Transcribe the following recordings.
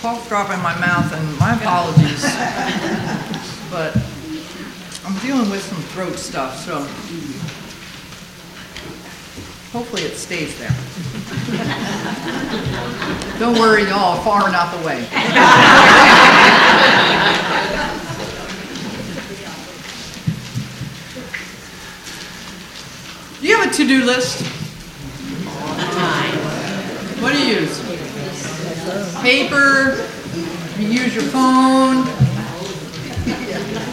cough drop in my mouth, and my apologies. But I'm dealing with some throat stuff, so hopefully it stays there. Don't worry, y'all far enough away. Do you have a to-do list? What do you use? Paper? You use your phone?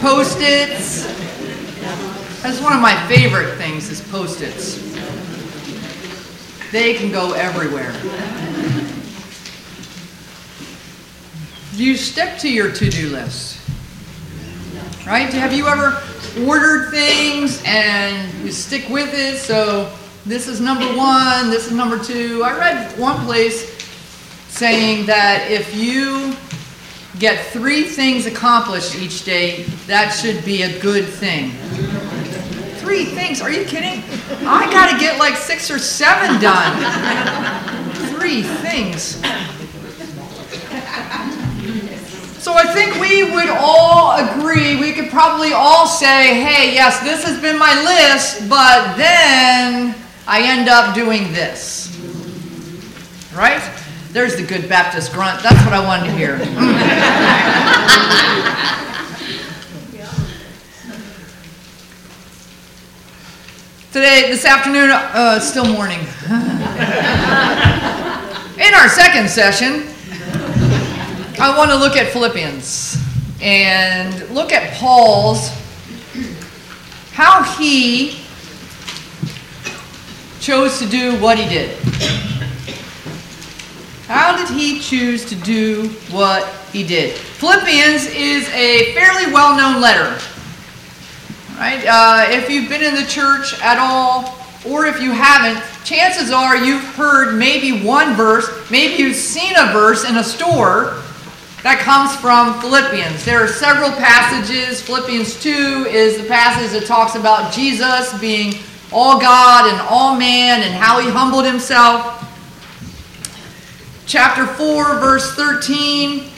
Post-its? That's one of my favorite things is Post-its. They can go everywhere. Do you stick to your to-do list? Right? Have you ever ordered things and you stick with it? So this is number one, this is number two. I read one place saying that if you get three things accomplished each day, that should be a good thing. Three things? Are you kidding? I got to get like six or seven done. Three things. So I think we would all agree, we could probably all say, hey, yes, this has been my list, but then I end up doing this. Right? There's the good Baptist grunt. That's what I wanted to hear. Today, this afternoon, uh, still morning. In our second session, I want to look at Philippians and look at Paul's, how he chose to do what he did. How did he choose to do what he did? Philippians is a fairly well known letter. Right? Uh, if you've been in the church at all, or if you haven't, chances are you've heard maybe one verse, maybe you've seen a verse in a store that comes from Philippians. There are several passages. Philippians 2 is the passage that talks about Jesus being all God and all man and how he humbled himself. Chapter 4, verse 13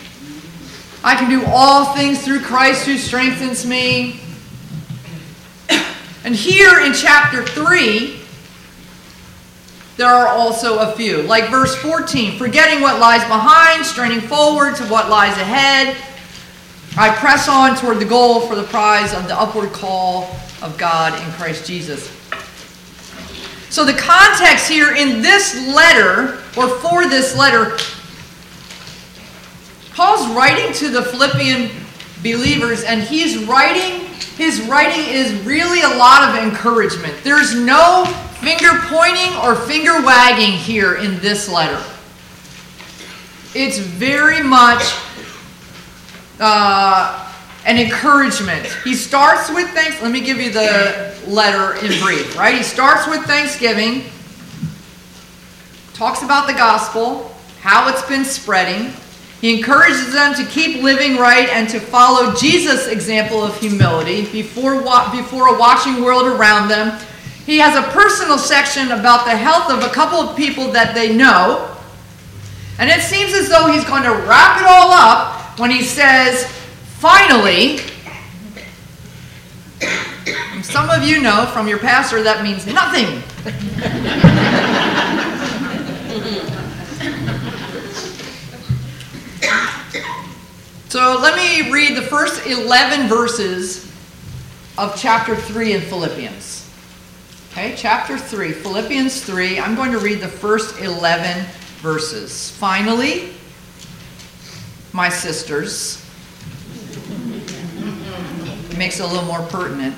I can do all things through Christ who strengthens me. And here in chapter 3, there are also a few. Like verse 14 forgetting what lies behind, straining forward to what lies ahead. I press on toward the goal for the prize of the upward call of God in Christ Jesus. So, the context here in this letter, or for this letter, Paul's writing to the Philippian believers, and he's writing, his writing is really a lot of encouragement. There's no finger pointing or finger wagging here in this letter. It's very much uh, an encouragement. He starts with thanks. Let me give you the letter in brief, right? He starts with thanksgiving, talks about the gospel, how it's been spreading. He encourages them to keep living right and to follow Jesus' example of humility before, before a watching world around them. He has a personal section about the health of a couple of people that they know. And it seems as though he's going to wrap it all up when he says, finally, some of you know from your pastor that means nothing. so let me read the first 11 verses of chapter 3 in Philippians. Okay, chapter 3, Philippians 3. I'm going to read the first 11 verses. Finally, my sisters, makes it a little more pertinent.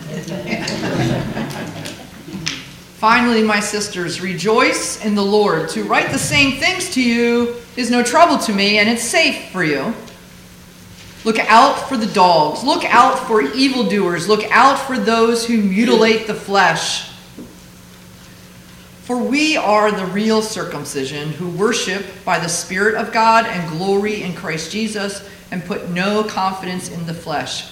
Finally, my sisters, rejoice in the Lord. To write the same things to you is no trouble to me, and it's safe for you. Look out for the dogs. Look out for evildoers. Look out for those who mutilate the flesh. For we are the real circumcision who worship by the Spirit of God and glory in Christ Jesus and put no confidence in the flesh.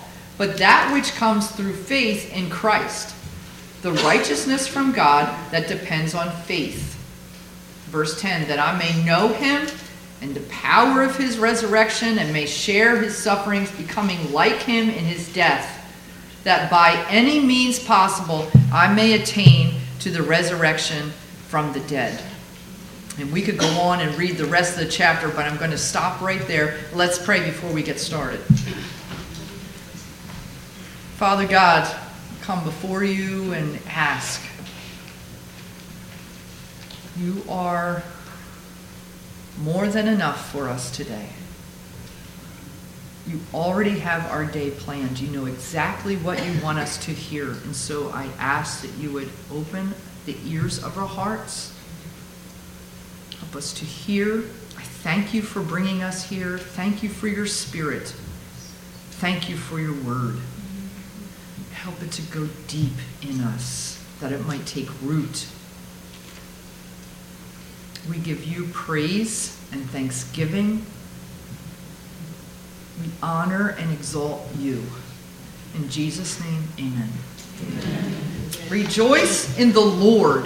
but that which comes through faith in Christ, the righteousness from God that depends on faith. Verse 10 that I may know him and the power of his resurrection and may share his sufferings, becoming like him in his death, that by any means possible I may attain to the resurrection from the dead. And we could go on and read the rest of the chapter, but I'm going to stop right there. Let's pray before we get started. Father God, come before you and ask. You are more than enough for us today. You already have our day planned. You know exactly what you want us to hear. And so I ask that you would open the ears of our hearts. Help us to hear. I thank you for bringing us here. Thank you for your spirit. Thank you for your word. Help it to go deep in us, that it might take root we give you praise and thanksgiving. We honor and exalt you. In Jesus' name, amen. amen. Rejoice in the Lord.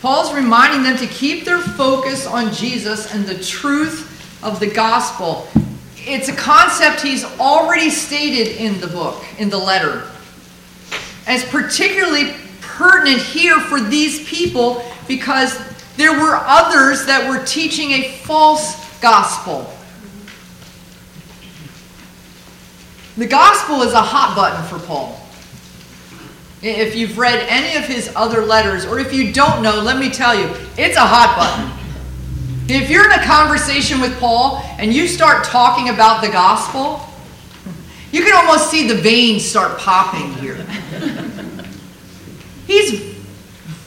Paul's reminding them to keep their focus on Jesus and the truth of the gospel. It's a concept he's already stated in the book, in the letter. As particularly pertinent here for these people because there were others that were teaching a false gospel. The gospel is a hot button for Paul. If you've read any of his other letters, or if you don't know, let me tell you, it's a hot button. If you're in a conversation with Paul and you start talking about the gospel, you can almost see the veins start popping here. He's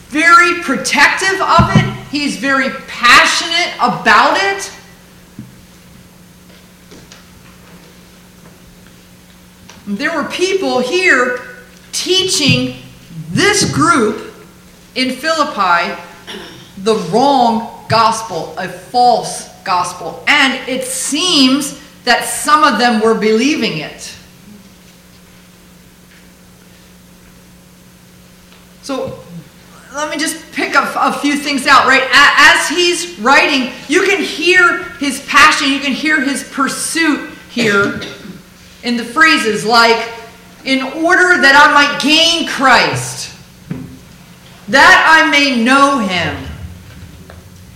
very protective of it, he's very passionate about it. There were people here teaching this group in Philippi the wrong gospel, a false gospel. And it seems that some of them were believing it. So let me just pick a, a, few things out, right? As he's writing, you can hear his passion, you can hear his pursuit here in the phrases like, in order that I might gain Christ, that I may know him.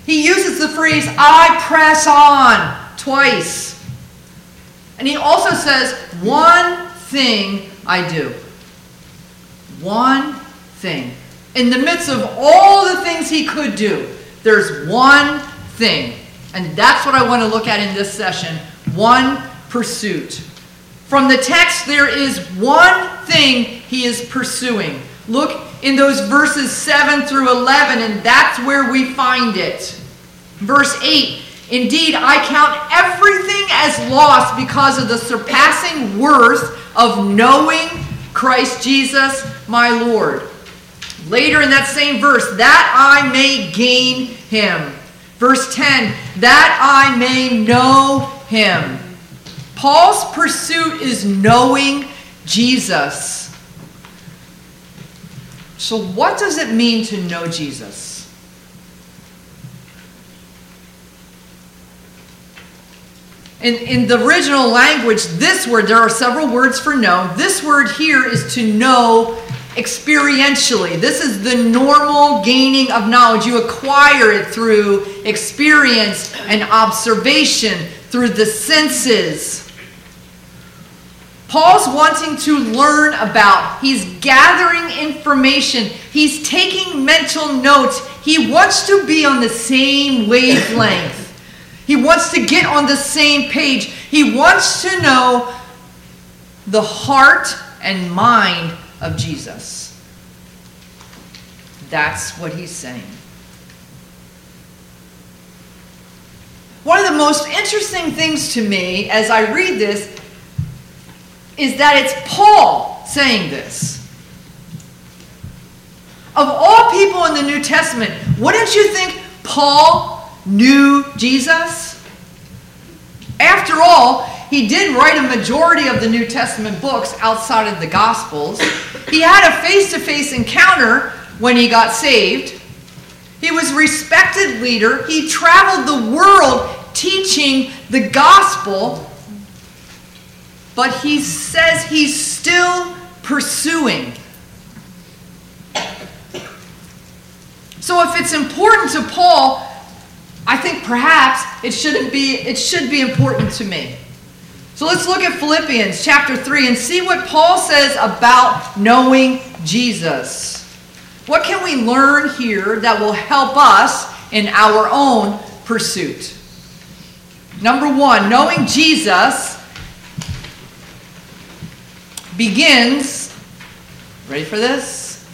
He uses the phrase, I press on, twice. And he also says, one thing I do. One thing. In the midst of all the things he could do, there's one thing. And that's what I want to look at in this session one pursuit. From the text, there is one thing he is pursuing. Look in those verses 7 through 11, and that's where we find it. Verse 8 Indeed, I count everything as lost because of the surpassing worth of knowing Christ Jesus my Lord Later in that same verse, that I may gain him. Verse 10, that I may know him. Paul's pursuit is knowing Jesus. So, what does it mean to know Jesus? In, in the original language, this word, there are several words for know. This word here is to know experientially. This is the normal gaining of knowledge. You acquire it through experience and observation, through the senses. Paul's wanting to learn about. He's gathering information. He's taking mental notes. He wants to be on the same wavelength. He wants to get on the same page. He wants to know the heart and mind of Jesus. That's what he's saying. One of the most interesting things to me as I read this is that it's Paul saying this. Of all people in the New Testament, wouldn't you think Paul knew Jesus? After all, he did write a majority of the New Testament books outside of the Gospels. He had a face to face encounter when he got saved. He was a respected leader. He traveled the world teaching the gospel but he says he's still pursuing. So if it's important to Paul, I think perhaps it shouldn't be it should be important to me. So let's look at Philippians chapter 3 and see what Paul says about knowing Jesus. What can we learn here that will help us in our own pursuit? Number 1, knowing Jesus begins, ready for this?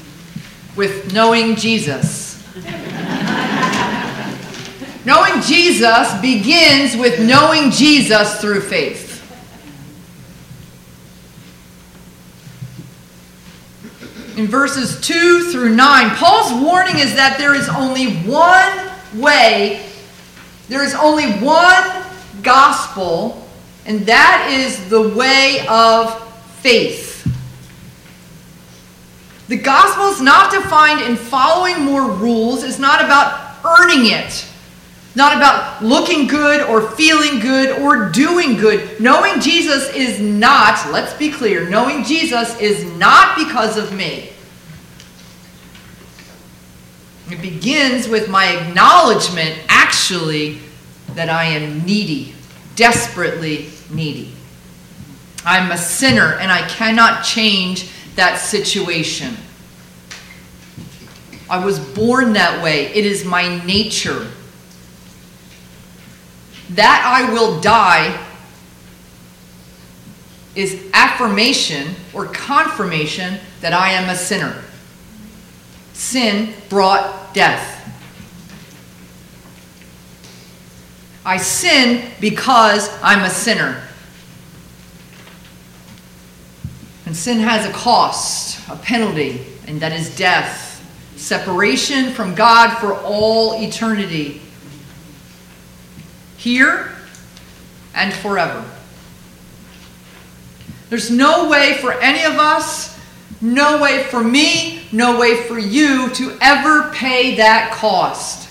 With knowing Jesus. knowing Jesus begins with knowing Jesus through faith. In verses 2 through 9, Paul's warning is that there is only one way, there is only one gospel, and that is the way of faith. The gospel is not defined in following more rules, it's not about earning it. Not about looking good or feeling good or doing good. Knowing Jesus is not, let's be clear, knowing Jesus is not because of me. It begins with my acknowledgement, actually, that I am needy, desperately needy. I'm a sinner and I cannot change that situation. I was born that way. It is my nature. That I will die is affirmation or confirmation that I am a sinner. Sin brought death. I sin because I'm a sinner. And sin has a cost, a penalty, and that is death. Separation from God for all eternity. Here and forever. There's no way for any of us, no way for me, no way for you to ever pay that cost.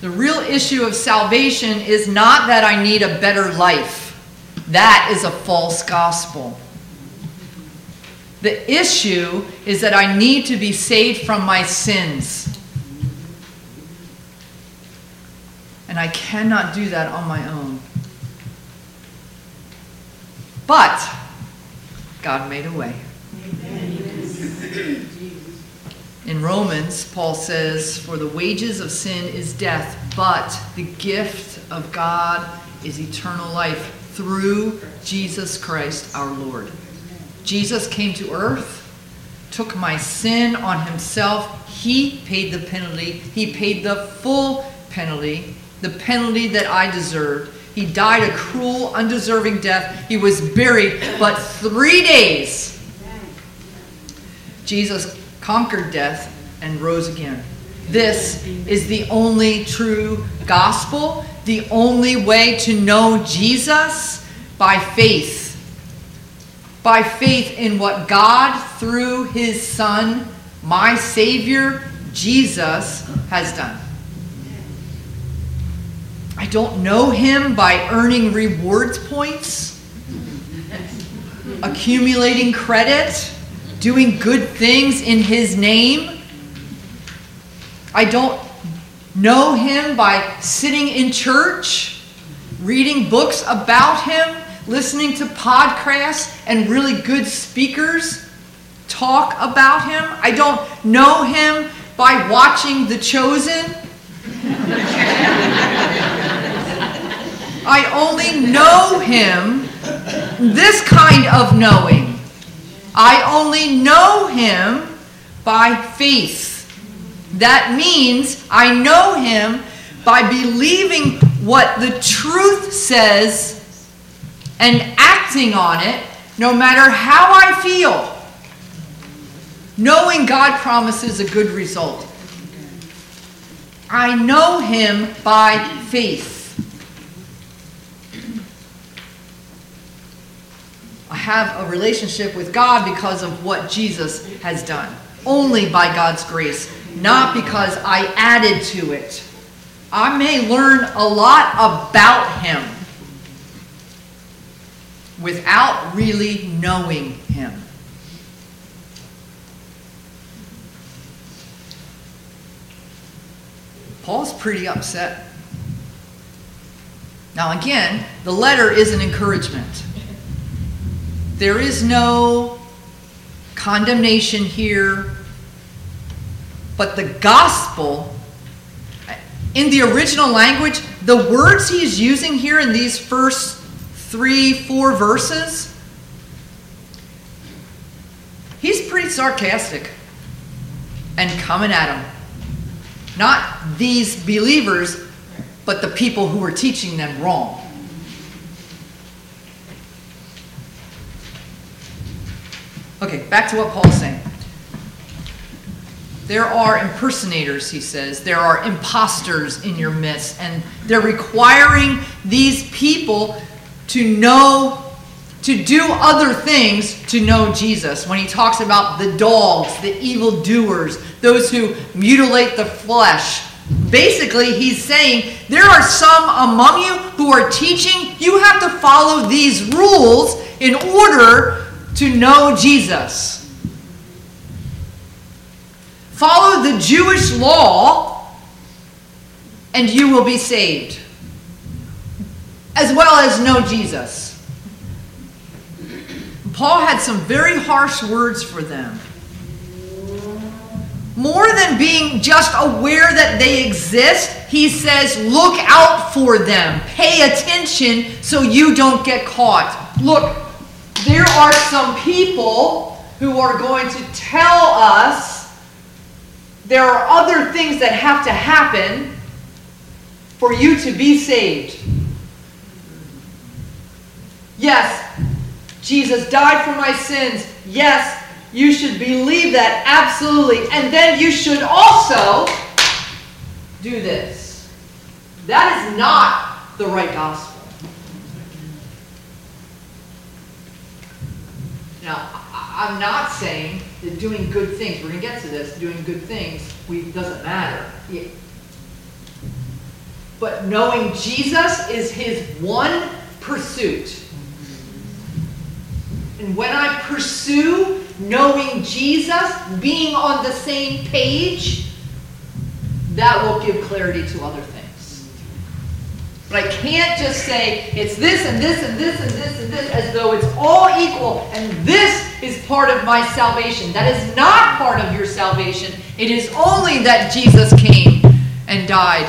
The real issue of salvation is not that I need a better life. That is a false gospel. The issue is that I need to be saved from my sins. And I cannot do that on my own. But God made a way. Amen. In Romans, Paul says, For the wages of sin is death, but the gift of God is eternal life through Jesus Christ our Lord. Jesus came to earth, took my sin on himself. He paid the penalty, he paid the full penalty, the penalty that I deserved. He died a cruel, undeserving death. He was buried, but three days, Jesus conquered death, and rose again. This is the only true gospel, the only way to know Jesus by faith. By faith in what God, through his Son, my Savior, Jesus, has done. I don't know him by earning rewards points, accumulating credit doing good things in His name. I don't know Him by sitting in church reading books about him, listening to podcasts and really good speakers talk about him. I don't know him by watching The Chosen. I only know him, this kind of knowing. I only know him by faith. That means I know him by believing what the truth says and acting on it, no matter how I feel. Knowing God promises a good result. I know him by faith. I have a relationship with God because of what Jesus has done. Only by God's grace, not because I added to it. I may learn a lot about him without really knowing him. Paul's pretty upset. Now, again, the letter is an encouragement. There is no condemnation here, but the gospel, in the original language, the words he's using here in these first three, four verses, he's pretty sarcastic and coming at them. Not these believers, but the people who are teaching them wrong. Okay, back to what Paul's saying. There are impersonators, he says. There are imposters in your midst, and they're requiring these people to know, to do other things to know Jesus. When he talks about the dogs, the evildoers, those who mutilate the flesh, basically he's saying there are some among you who are teaching you have to follow these rules in order to know Jesus. Follow the Jewish law, and you will be saved as well as know Jesus. Paul had some very harsh words for them. More than being just aware that they exist, he says, look out for them. Pay attention so you don't get caught. Look, there are some people who are going to tell us there are other things that have to happen for you to be saved. Yes, Jesus died for my sins. Yes, you should believe that, absolutely. And then you should also do this. That is not the right gospel. Now, I'm not saying that doing good things, we're to get to this, doing good things we, doesn't matter. But knowing Jesus is his one pursuit. And when I pursue knowing Jesus, being on the same page, that will give clarity to other things. But I can't just say it's this and this and this and this and this as though it's all equal and this is part of my salvation. That is not part of your salvation. It is only that Jesus came and died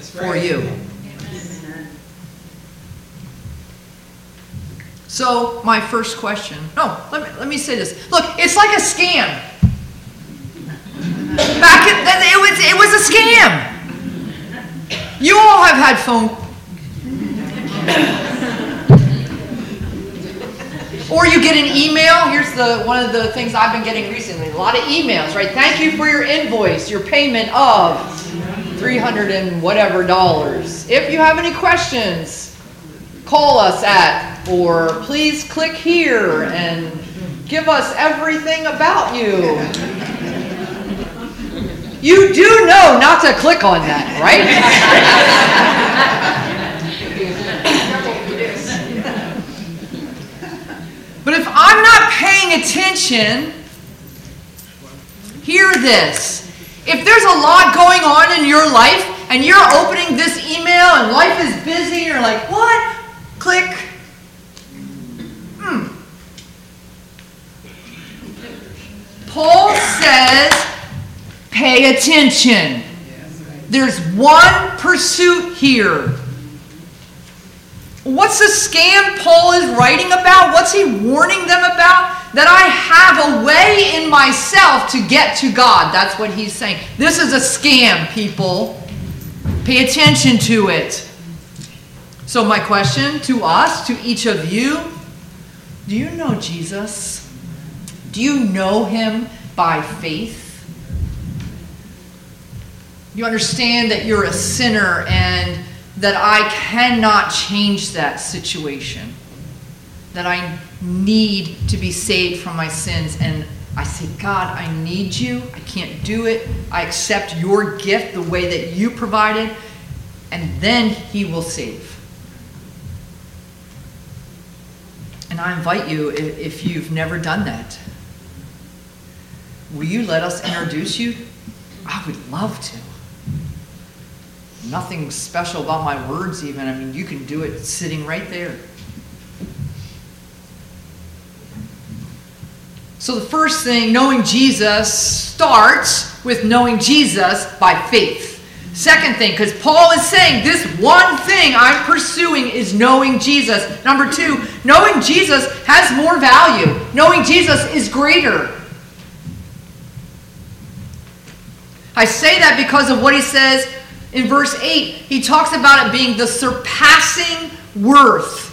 for you. So, my first question. No, let me, let me say this. Look, it's like a scam. Back in, it was it was a scam. You all have had phone or you get an email. Here's the one of the things I've been getting recently. A lot of emails, right? Thank you for your invoice, your payment of 300 and whatever dollars. If you have any questions, call us at or please click here and give us everything about you. You do know not to click on that, right? but if I'm not paying attention, hear this. If there's a lot going on in your life and you're opening this email and life is busy, and you're like, what? Click. Hmm. Paul says, pay attention. There's one pursuit here. What's the scam Paul is writing about? What's he warning them about? That I have a way in myself to get to God. That's what he's saying. This is a scam, people. Pay attention to it. So, my question to us, to each of you do you know Jesus? Do you know him by faith? You understand that you're a sinner and that I cannot change that situation. That I need to be saved from my sins. And I say, God, I need you. I can't do it. I accept your gift the way that you provided. And then He will save. And I invite you, if you've never done that, will you let us introduce you? I would love to nothing special about my words, even. I mean, you can do it sitting right there. So, the first thing, knowing Jesus, starts with knowing Jesus by faith. Second thing, because Paul is saying this one thing I'm pursuing is knowing Jesus. Number two, knowing Jesus has more value. Knowing Jesus is greater. I say that because of what he says in verse 8, he talks about it being the surpassing worth.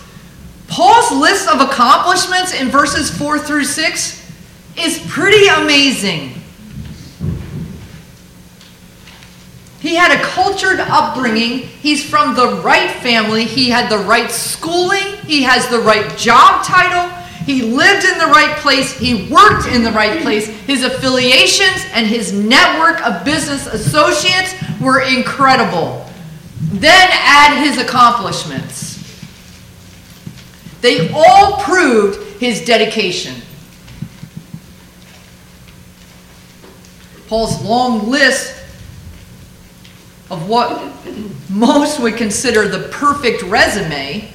Paul's list of accomplishments in verses 4 through 6 is pretty amazing. He had a cultured upbringing. He's from the right family. He had the right schooling. He has the right job title. He lived in the right place. He worked in the right place. His affiliations and his network of business associates were incredible. Then add his accomplishments. They all proved his dedication. Paul's long list of what most would consider the perfect resume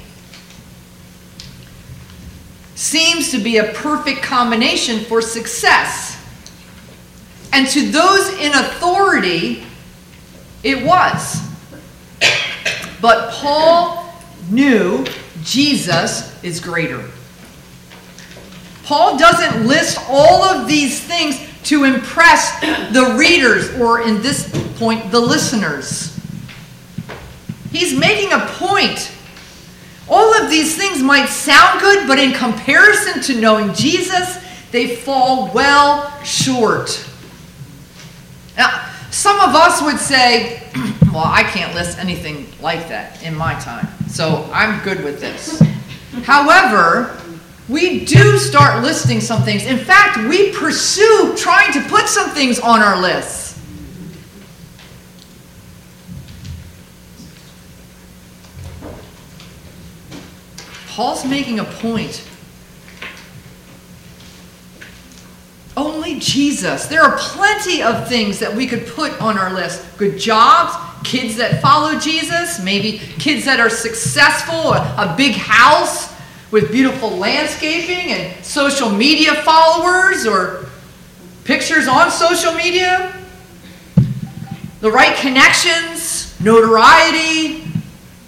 seems to be a perfect combination for success. And to those in authority, it was. But Paul knew Jesus is greater. Paul doesn't list all of these things to impress the readers, or in this point, the listeners. He's making a point all of these things might sound good, but in comparison to knowing Jesus, they fall well short. Now, some of us would say, well, I can't list anything like that in my time, so I'm good with this. However, we do start listing some things. In fact, we pursue trying to put some things on our list. Paul's making a point. Only Jesus. There are plenty of things that we could put on our list good jobs, kids that follow Jesus, maybe kids that are successful, a, big house with beautiful landscaping and social media followers or pictures on social media, the right connections, notoriety.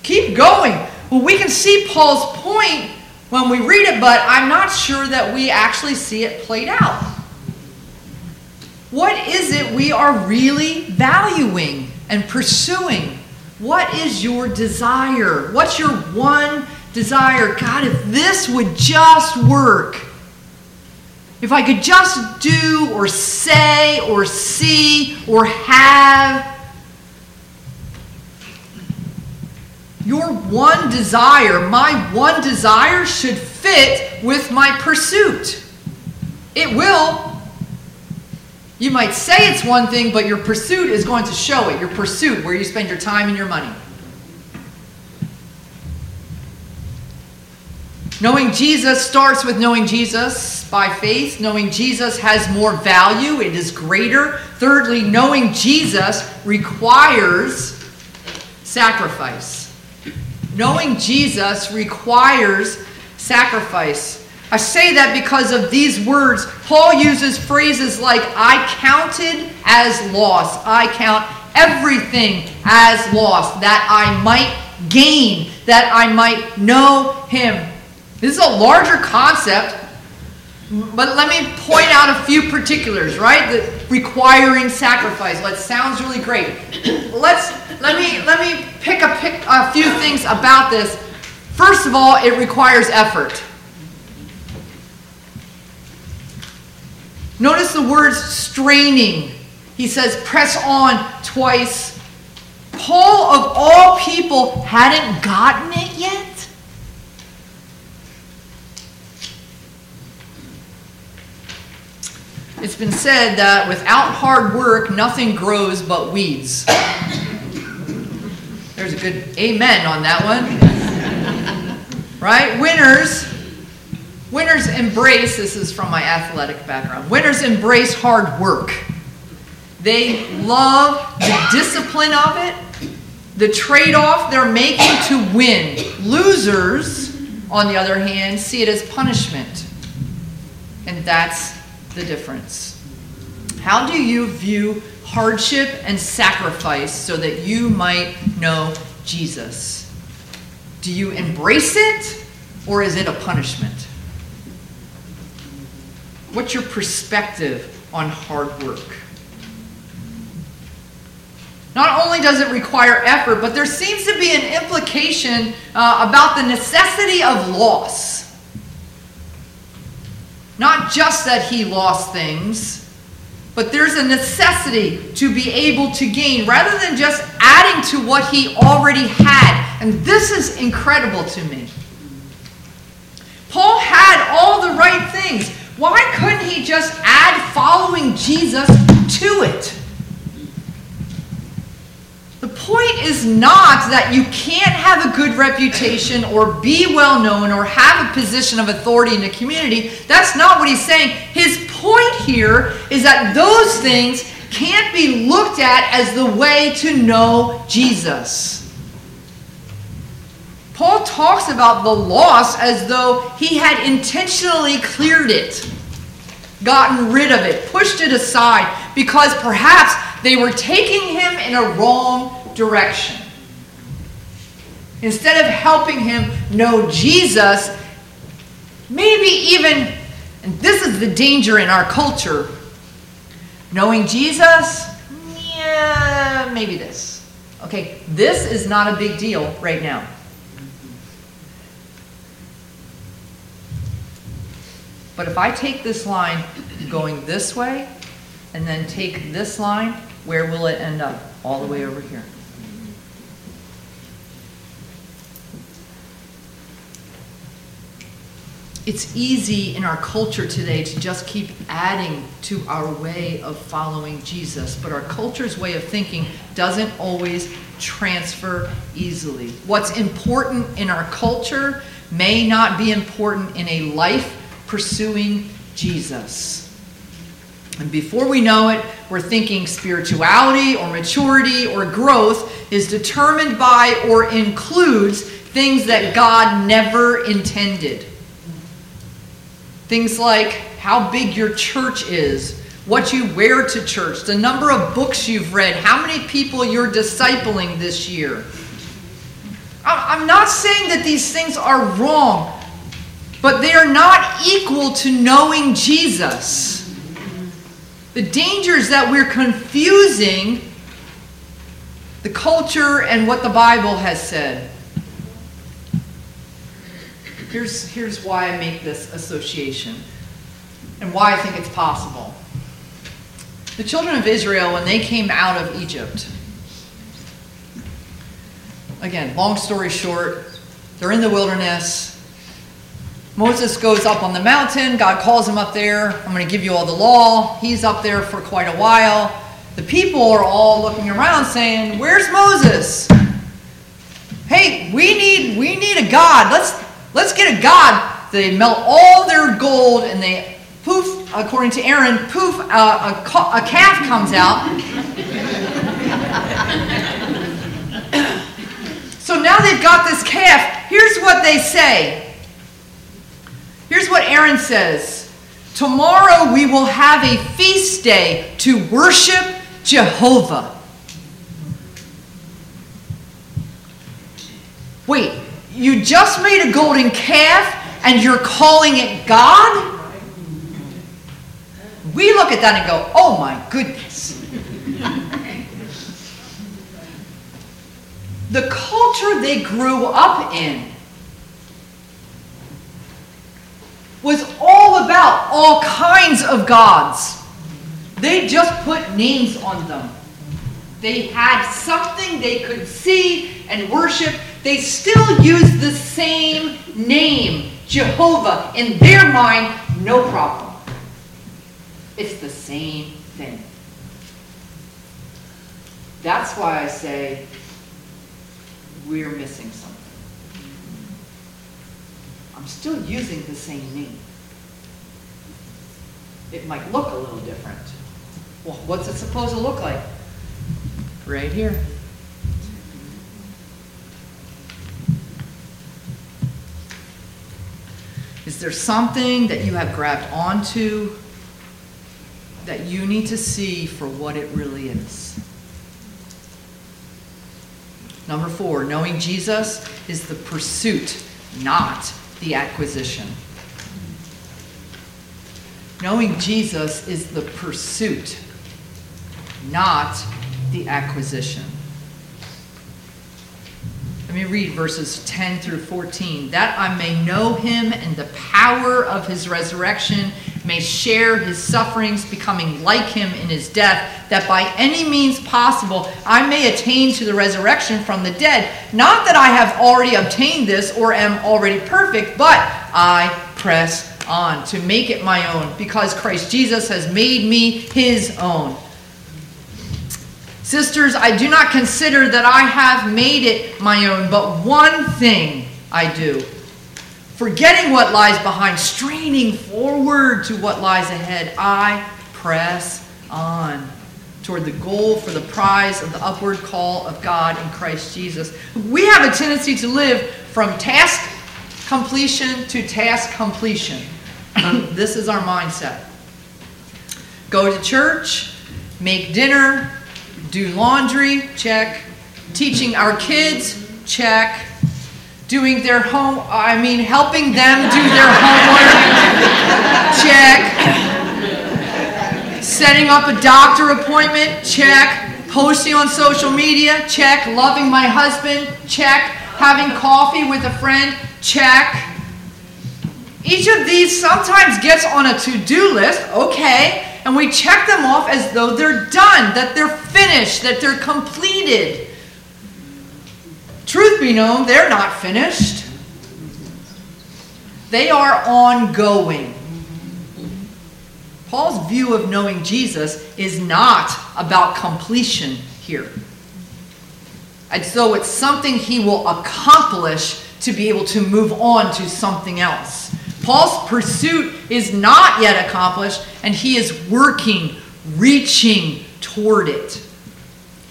Keep going. Well, we can see Paul's point when we read it, but I'm not sure that we actually see it played out. What is it we are really valuing and pursuing? What is your desire? What's your one desire? God, if this would just work, if I could just do or say or see or have Your one desire, my one desire, should fit with my pursuit. It will. You might say it's one thing, but your pursuit is going to show it. Your pursuit, where you spend your time and your money. Knowing Jesus starts with knowing Jesus by faith. Knowing Jesus has more value, it is greater. Thirdly, knowing Jesus requires sacrifice. Knowing Jesus requires sacrifice. I say that because of these words. Paul uses phrases like, I counted as loss. I count everything as loss, that I might gain, that I might know him. This is a larger concept, but let me point out a few particulars, right? The requiring sacrifice. Well, it sounds really great. Let's let me let me pick a pick a few things about this. First of all, it requires effort. Notice the words straining. He says, press on twice. Paul, of all people, hadn't gotten it yet. It's been said that without hard work, nothing grows but weeds. There's a good amen on that one. right? Winners Winners embrace, this is from my athletic background, winners embrace hard work. They love the discipline of it, the trade off they're making to win. Losers, on the other hand, see it as punishment. And that's the difference. How do you view hardship and sacrifice so that you might know Jesus? Do you embrace it or is it a punishment? What's your perspective on hard work? Not only does it require effort, but there seems to be an implication uh, about the necessity of loss. Not just that he lost things, but there's a necessity to be able to gain rather than just adding to what he already had. And this is incredible to me. Paul had all the right things. Why couldn't he just add following Jesus to it? The point is not that you can't have a good reputation or be well known or have a position of authority in the community. That's not what he's saying. His point here is that those things can't be looked at as the way to know Jesus. Paul talks about the loss as though he had intentionally cleared it, gotten rid of it, pushed it aside, because perhaps they were taking him in a wrong direction. Instead of helping him know Jesus, maybe even, and this is the danger in our culture, knowing Jesus, yeah, maybe this. Okay, this is not a big deal right now. But if I take this line going this way and then take this line, where will it end up? All the way over here. It's easy in our culture today to just keep adding to our way of following Jesus, but our culture's way of thinking doesn't always transfer easily. What's important in our culture may not be important in a life pursuing Jesus. And before we know it, we're thinking spirituality or maturity or growth is determined by or includes things that God never intended. Things like how big your church is, what you wear to church, the number of books you've read, how many people you're discipling this year. I'm not saying that these things are wrong but they are not equal to knowing Jesus. The danger is that we're confusing the culture and what the Bible has said. Here's, here's why I make this association and why I think it's possible. The children of Israel, when they came out of Egypt, again, long story short, they're in the wilderness. Moses goes up on the mountain. God calls him up there. I'm going to give you all the law. He's up there for quite a while. The people are all looking around saying, "Where's Moses? Hey, we need we need a god. Let's let's get a god." They melt all their gold and they poof, according to Aaron, poof, uh, a, a calf comes out. So now they've got this calf. Here's what they say. Here's what Aaron says Tomorrow we will have a feast day to worship Jehovah. Wait, you just made a golden calf and you're calling it God? We look at that and go, oh my goodness. the culture they grew up in was all about all kinds of gods. They just put names on them. They had something they could see and worship. They still used the same name, Jehovah. In their mind, no problem. It's the same thing. That's why I say we're missing something. I'm still using the same name. It might look a little different. Well, what's it supposed to look like? Right here. Is there something that you have grabbed onto that you need to see for what it really is? Number four, knowing Jesus is the pursuit, not the acquisition. Knowing Jesus is the pursuit, not the acquisition. Let me read verses 10 through 14. That I may know him and the power of his resurrection, may share his sufferings, becoming like him in his death, that by any means possible I may attain to the resurrection from the dead. Not that I have already obtained this or am already perfect, but I press on to make it my own, because Christ Jesus has made me his own. Sisters, I do not consider that I have made it my own, but one thing I do. Forgetting what lies behind, straining forward to what lies ahead, I press on toward the goal for the prize of the upward call of God in Christ Jesus. We have a tendency to live from task completion to task completion. Um, this is our mindset. Go to church, make dinner, do laundry, check. Teaching our kids, check. Doing their home, I mean, helping them do their homework, check. Setting up a doctor appointment, check. Posting on social media, check. Loving my husband, check. Having coffee with a friend, check. Each of these sometimes gets on a to do list, okay, and we check them off as though they're done, that they're finished, that they're completed. Truth be known, they're not finished, they are ongoing. Paul's view of knowing Jesus is not about completion here. And so it's something he will accomplish to be able to move on to something else. Paul's pursuit is not yet accomplished, and he is working, reaching toward it.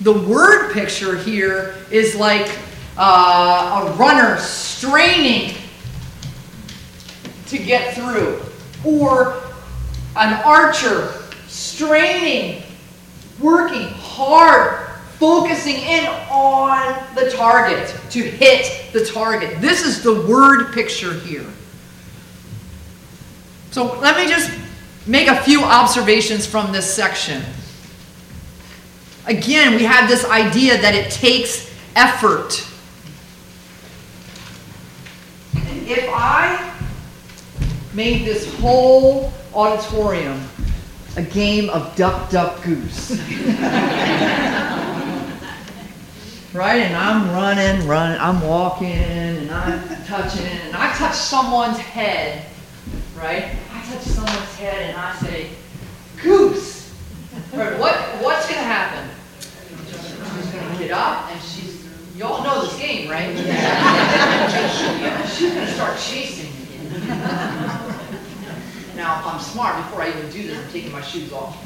The word picture here is like uh, a runner straining to get through, or an archer straining, working hard, focusing in on the target to hit the target. This is the word picture here. So let me just make a few observations from this section. Again, we have this idea that it takes effort. And if I made this whole auditorium a game of duck, duck, goose. right? And I'm running, running, I'm walking, and I'm touching, and I touch someone's head right? I touch someone's head and I say, goose. Right, what, what's going to happen? She's going to get up you all know this game, right? she's going to start chasing me. Now, if I'm smart, before I even do this, I'm taking my shoes off.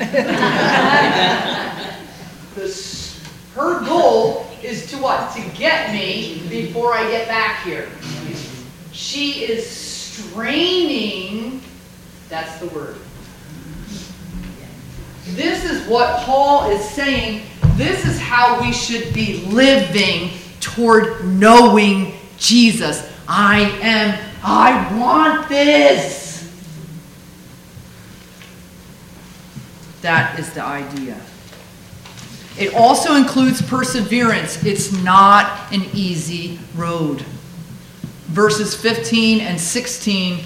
this, her goal is to what? To get me before I get back here. She is straining, that's the word. This is what Paul is saying. This is how we should be living toward knowing Jesus. I am, I want this. That is the idea. It also includes perseverance. It's not an easy road. Verses 15 and 16,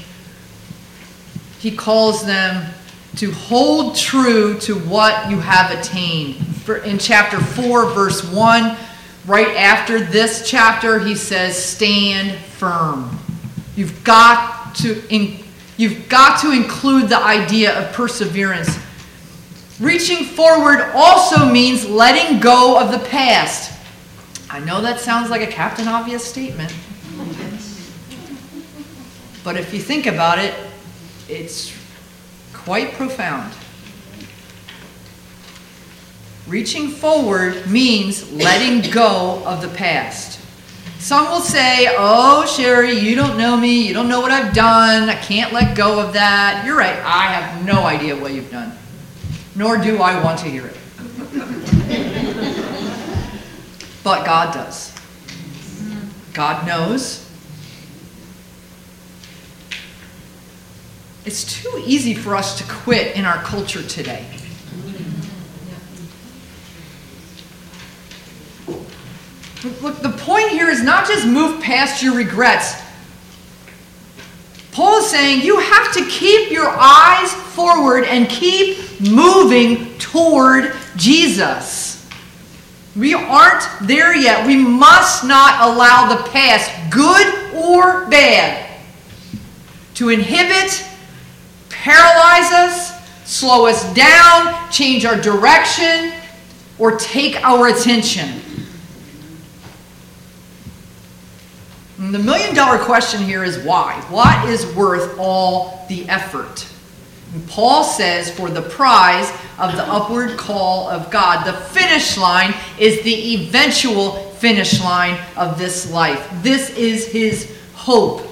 he calls them to hold true to what you have attained. For in chapter 4, verse 1, right after this chapter, he says, Stand firm. You've got to, in, you've got to include the idea of perseverance Reaching forward also means letting go of the past. I know that sounds like a Captain Obvious statement. But if you think about it, it's quite profound. Reaching forward means letting go of the past. Some will say, Oh, Sherry, you don't know me. You don't know what I've done. I can't let go of that. You're right. I have no idea what you've done nor do I want to hear it. but God does. God knows. It's too easy for us to quit in our culture today. Look, the point here is not just move past your regrets. Paul is saying you have to keep your eyes forward and keep moving toward Jesus. We aren't there yet. We must not allow the past, good or bad, to inhibit, paralyze us, slow us down, change our direction, or take our attention. And the million dollar question here is why? What is worth all the effort? And Paul says, for the prize of the upward call of God, the finish line is the eventual finish line of this life. This is his hope.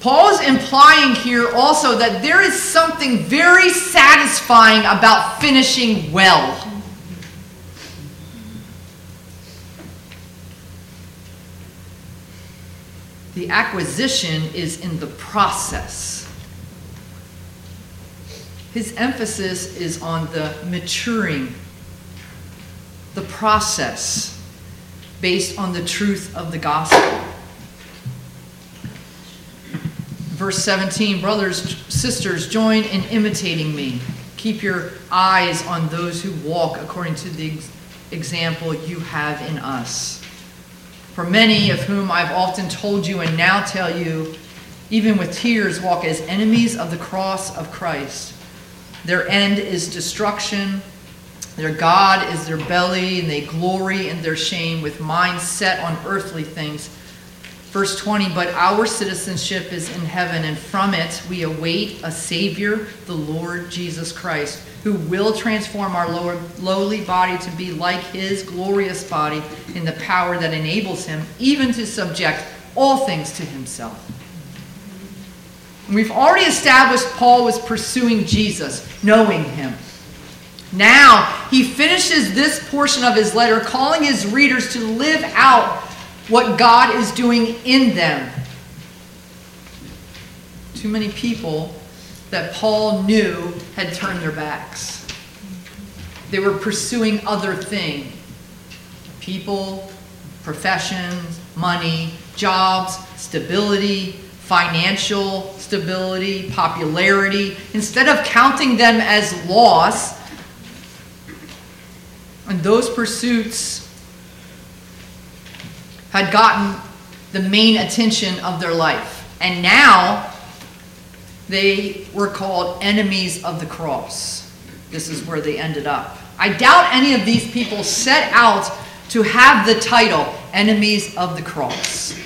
Paul is implying here also that there is something very satisfying about finishing well. The acquisition is in the process. His emphasis is on the maturing, the process based on the truth of the gospel. Verse 17 Brothers, sisters, join in imitating me. Keep your eyes on those who walk according to the example you have in us. For many of whom I've often told you and now tell you, even with tears, walk as enemies of the cross of Christ. Their end is destruction. Their God is their belly, and they glory in their shame with minds set on earthly things. Verse 20, but our citizenship is in heaven, and from it we await a Savior, the Lord Jesus Christ who will transform our lower, lowly body to be like his glorious body in the power that enables him even to subject all things to himself. we've already established Paul was pursuing Jesus, knowing him. Now, he finishes this portion of his letter calling his readers to live out what God is doing in them. Too many people that Paul knew had turned their backs. They were pursuing other things people, professions, money, jobs, stability, financial stability, popularity. Instead of counting them as loss, and those pursuits had gotten the main attention of their life. And now they were called enemies of the cross. This is where they ended up. I doubt any of these people set out to have the title enemies of the cross.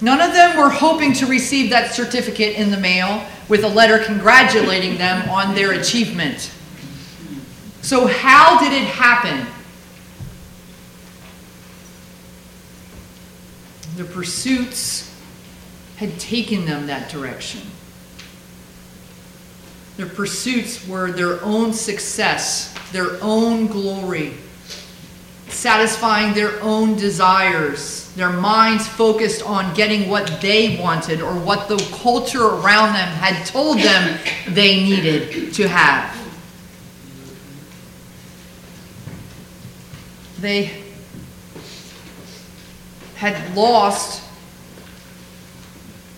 None of them were hoping to receive that certificate in the mail with a letter congratulating them on their achievement. So, how did it happen? Their pursuits had taken them that direction. Their pursuits were their own success, their own glory, satisfying their own desires, their minds focused on getting what they wanted or what the culture around them had told them they needed to have. They had lost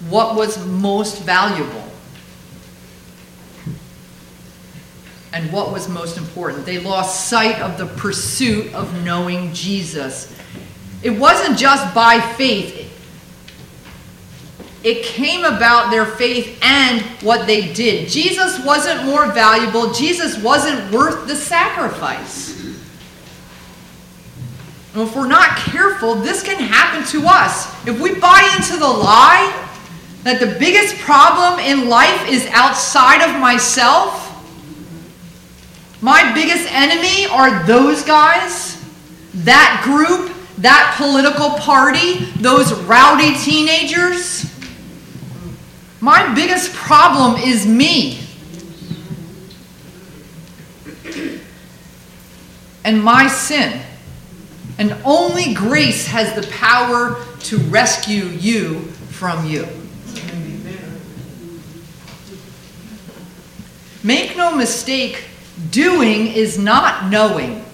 what was most valuable. and what was most important. They lost sight of the pursuit of knowing Jesus. It wasn't just by faith, it came about their faith and what they did. Jesus wasn't more valuable, Jesus wasn't worth the sacrifice. And if we're not careful, this can happen to us. If we buy into the lie that the biggest problem in life is outside of myself, my biggest enemy are those guys, that group, that political party, those rowdy teenagers. My biggest problem is me. And my sin. And only grace has the power to rescue you from you. Make no mistake, Doing is not knowing.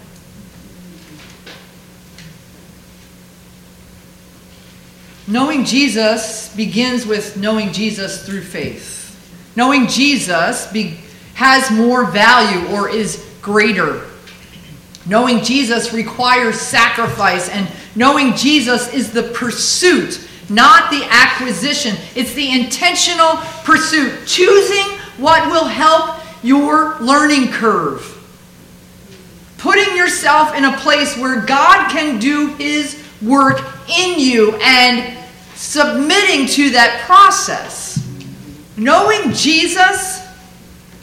Knowing Jesus begins with knowing Jesus through faith. Knowing Jesus be, has more value or is greater. Knowing Jesus requires sacrifice, and knowing Jesus is the pursuit, not the acquisition. It's the intentional pursuit, choosing what will help your learning curve. Putting yourself in a place where God can do His work in you and submitting to that process. Knowing Jesus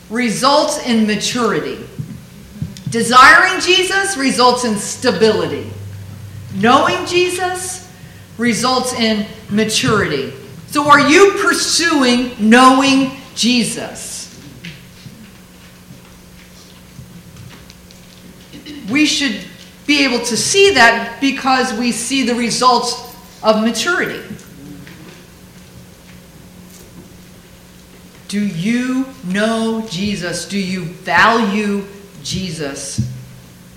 results in maturity. Desiring Jesus results in stability. Knowing Jesus results in maturity. So, are you pursuing knowing Jesus? we should be able to see that because we see the results of maturity. Do you know Jesus? Do you value Jesus?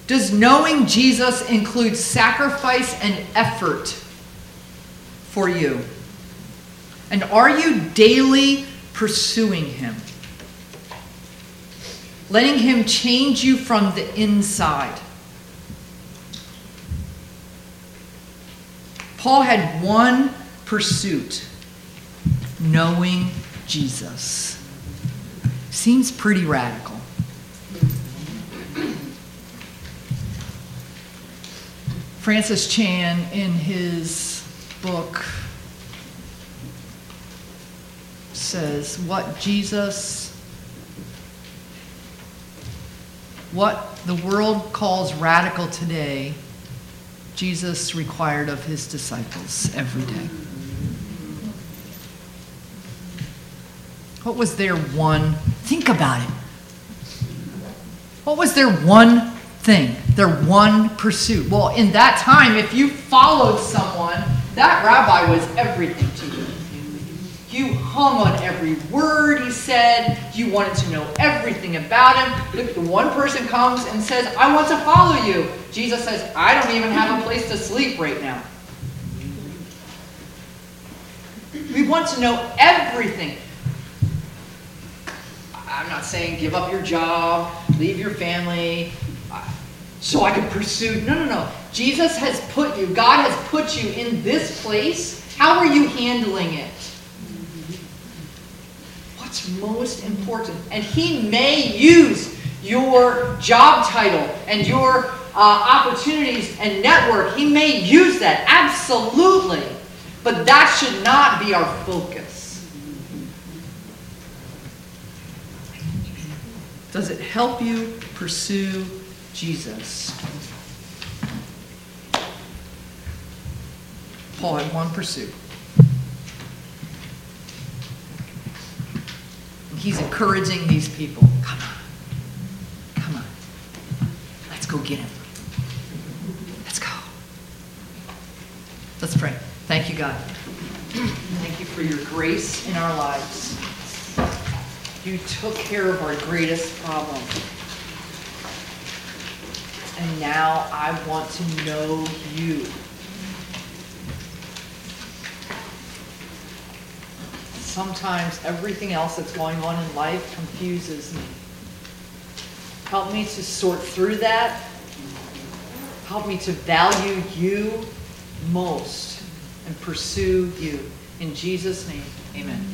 Does knowing Jesus include sacrifice and effort for you? And are you daily pursuing him? letting Him change you from the inside. Paul had one pursuit knowing Jesus. Seems pretty radical. Francis Chan, in his book, says, What Jesus What the world calls radical today, Jesus required of his disciples every day. What was their one? Think about it. What was their one thing, their one pursuit? Well, in that time, if you followed someone, that rabbi was everything to you. You hung on every word he said. You wanted to know everything about him. Look, the one person comes and says, I want to follow you. Jesus says, I don't even have a place to sleep right now. We want to know everything. I'm not saying give up your job, leave your family, so I can pursue. No, no, no. Jesus has put you, God has put you in this place. How are you handling it? what's most important. And He may use your job title and your uh, opportunities and network. He may use that, absolutely. But that should not be our focus. Does it help you pursue Jesus. Paul had one pursuit. He's encouraging these people. Come on. Come on. Let's go get him. Let's go. Let's pray. Thank you, God. Thank you for your grace in our lives. You took care of our greatest problem. And now I want to know you. Sometimes everything else that's going on in life confuses me. Help me to sort through that. Help me to value you most and pursue you. In Jesus' name, amen.